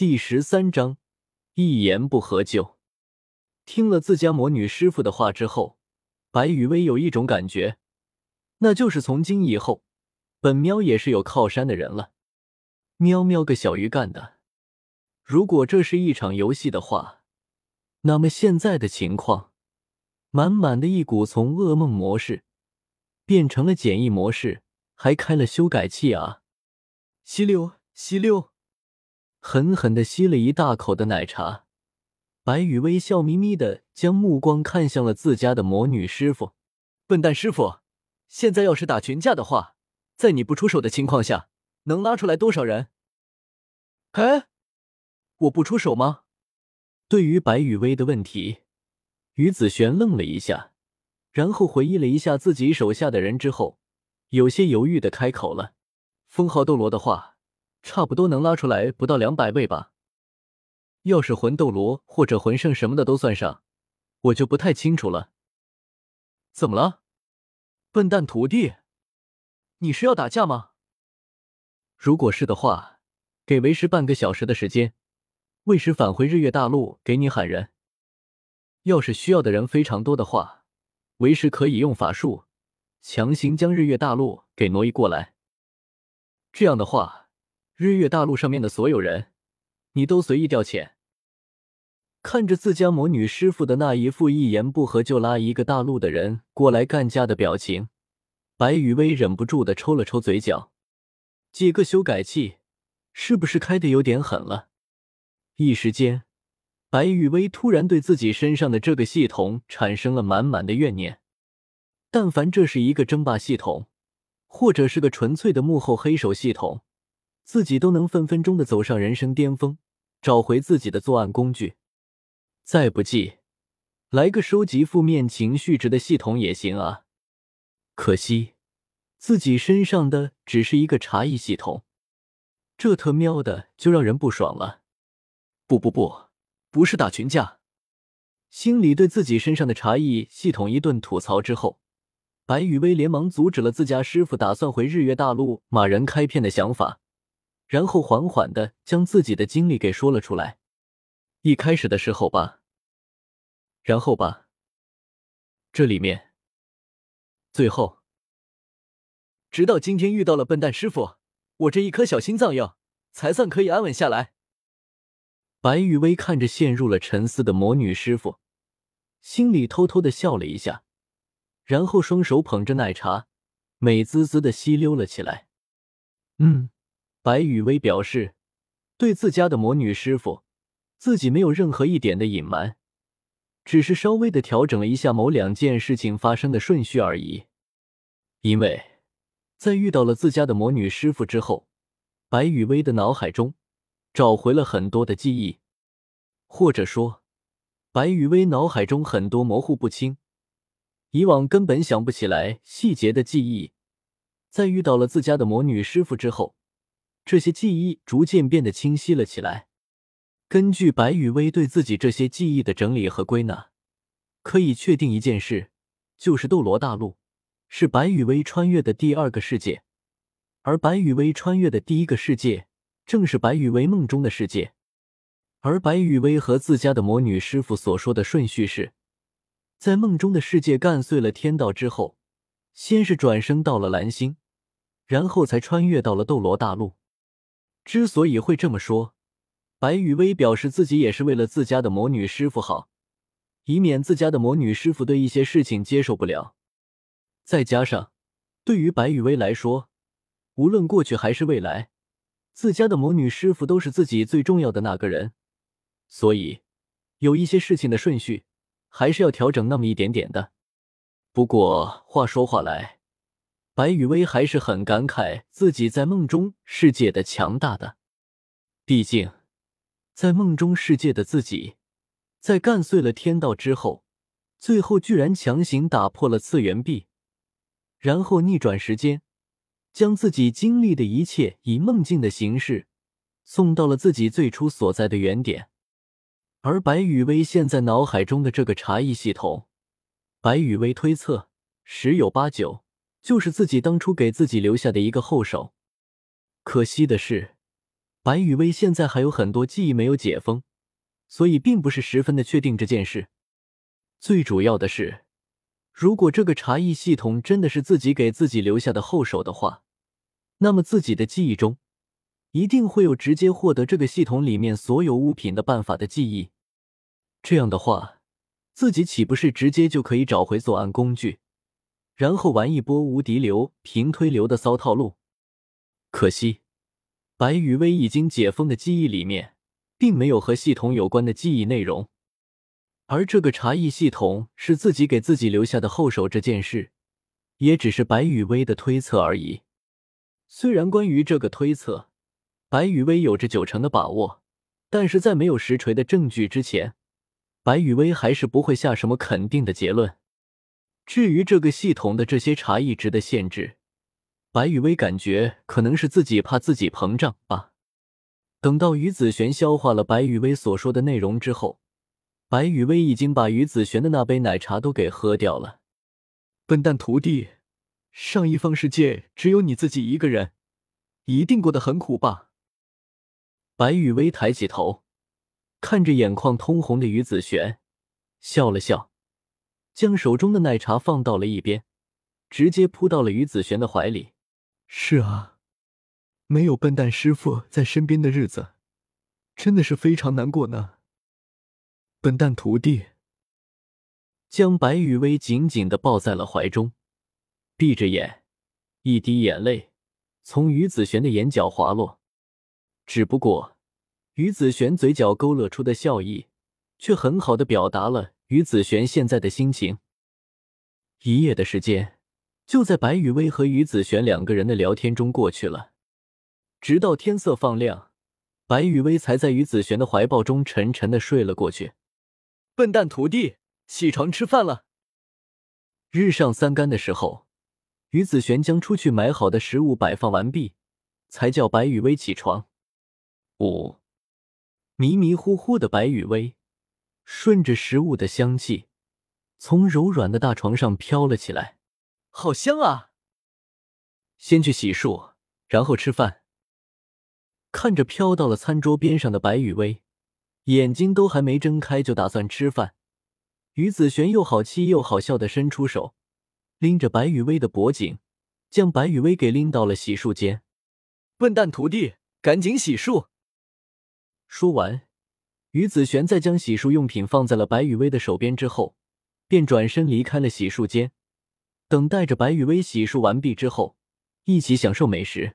第十三章，一言不合就。听了自家魔女师傅的话之后，白雨薇有一种感觉，那就是从今以后，本喵也是有靠山的人了。喵喵个小鱼干的！如果这是一场游戏的话，那么现在的情况，满满的一股从噩梦模式变成了简易模式，还开了修改器啊！吸溜吸溜，狠狠的吸了一大口的奶茶。白羽薇笑眯眯的将目光看向了自家的魔女师傅。笨蛋师傅，现在要是打群架的话，在你不出手的情况下。能拉出来多少人？哎，我不出手吗？对于白雨薇的问题，于子璇愣了一下，然后回忆了一下自己手下的人之后，有些犹豫的开口了：“封号斗罗的话，差不多能拉出来不到两百位吧。要是魂斗罗或者魂圣什么的都算上，我就不太清楚了。怎么了，笨蛋徒弟？你是要打架吗？”如果是的话，给为师半个小时的时间，为师返回日月大陆给你喊人。要是需要的人非常多的话，为师可以用法术强行将日月大陆给挪移过来。这样的话，日月大陆上面的所有人，你都随意调遣。看着自家魔女师傅的那一副一言不合就拉一个大陆的人过来干架的表情，白雨薇忍不住的抽了抽嘴角。几个修改器，是不是开的有点狠了？一时间，白雨薇突然对自己身上的这个系统产生了满满的怨念。但凡这是一个争霸系统，或者是个纯粹的幕后黑手系统，自己都能分分钟的走上人生巅峰，找回自己的作案工具。再不济，来个收集负面情绪值的系统也行啊。可惜。自己身上的只是一个茶艺系统，这特喵的就让人不爽了。不不不，不是打群架。心里对自己身上的茶艺系统一顿吐槽之后，白雨薇连忙阻止了自家师傅打算回日月大陆马人开片的想法，然后缓缓的将自己的经历给说了出来。一开始的时候吧，然后吧，这里面，最后。直到今天遇到了笨蛋师傅，我这一颗小心脏药才算可以安稳下来。白雨薇看着陷入了沉思的魔女师傅，心里偷偷的笑了一下，然后双手捧着奶茶，美滋滋的吸溜了起来。嗯，白雨薇表示，对自家的魔女师傅，自己没有任何一点的隐瞒，只是稍微的调整了一下某两件事情发生的顺序而已，因为。在遇到了自家的魔女师傅之后，白雨薇的脑海中找回了很多的记忆，或者说，白雨薇脑海中很多模糊不清、以往根本想不起来细节的记忆，在遇到了自家的魔女师傅之后，这些记忆逐渐变得清晰了起来。根据白雨薇对自己这些记忆的整理和归纳，可以确定一件事，就是斗罗大陆。是白羽薇穿越的第二个世界，而白羽薇穿越的第一个世界正是白羽薇梦中的世界。而白羽薇和自家的魔女师傅所说的顺序是，在梦中的世界干碎了天道之后，先是转生到了蓝星，然后才穿越到了斗罗大陆。之所以会这么说，白羽薇表示自己也是为了自家的魔女师傅好，以免自家的魔女师傅对一些事情接受不了。再加上，对于白雨薇来说，无论过去还是未来，自家的魔女师傅都是自己最重要的那个人，所以有一些事情的顺序还是要调整那么一点点的。不过话说话来，白雨薇还是很感慨自己在梦中世界的强大的，毕竟在梦中世界的自己，在干碎了天道之后，最后居然强行打破了次元壁。然后逆转时间，将自己经历的一切以梦境的形式送到了自己最初所在的原点。而白雨薇现在脑海中的这个茶艺系统，白雨薇推测十有八九就是自己当初给自己留下的一个后手。可惜的是，白雨薇现在还有很多记忆没有解封，所以并不是十分的确定这件事。最主要的是，如果这个茶艺系统真的是自己给自己留下的后手的话，那么自己的记忆中一定会有直接获得这个系统里面所有物品的办法的记忆。这样的话，自己岂不是直接就可以找回作案工具，然后玩一波无敌流、平推流的骚套路？可惜。白雨薇已经解封的记忆里面，并没有和系统有关的记忆内容，而这个茶艺系统是自己给自己留下的后手，这件事也只是白雨薇的推测而已。虽然关于这个推测，白雨薇有着九成的把握，但是在没有实锤的证据之前，白雨薇还是不会下什么肯定的结论。至于这个系统的这些茶艺值的限制，白雨薇感觉可能是自己怕自己膨胀吧。等到于子璇消化了白雨薇所说的内容之后，白雨薇已经把于子璇的那杯奶茶都给喝掉了。笨蛋徒弟，上一方世界只有你自己一个人，一定过得很苦吧？白雨薇抬起头，看着眼眶通红的于子璇，笑了笑，将手中的奶茶放到了一边，直接扑到了于子璇的怀里。是啊，没有笨蛋师傅在身边的日子，真的是非常难过呢。笨蛋徒弟将白雨薇紧紧的抱在了怀中，闭着眼，一滴眼泪从于子璇的眼角滑落。只不过，于子璇嘴角勾勒出的笑意，却很好的表达了于子璇现在的心情。一夜的时间。就在白雨薇和于子璇两个人的聊天中过去了，直到天色放亮，白雨薇才在于子璇的怀抱中沉沉的睡了过去。笨蛋徒弟，起床吃饭了。日上三竿的时候，于子璇将出去买好的食物摆放完毕，才叫白雨薇起床。五，迷迷糊糊的白雨薇，顺着食物的香气，从柔软的大床上飘了起来。好香啊！先去洗漱，然后吃饭。看着飘到了餐桌边上的白雨薇，眼睛都还没睁开就打算吃饭。于子璇又好气又好笑的伸出手，拎着白雨薇的脖颈，将白雨薇给拎到了洗漱间。笨蛋徒弟，赶紧洗漱！说完，于子璇在将洗漱用品放在了白雨薇的手边之后，便转身离开了洗漱间。等待着白雨薇洗漱完毕之后，一起享受美食。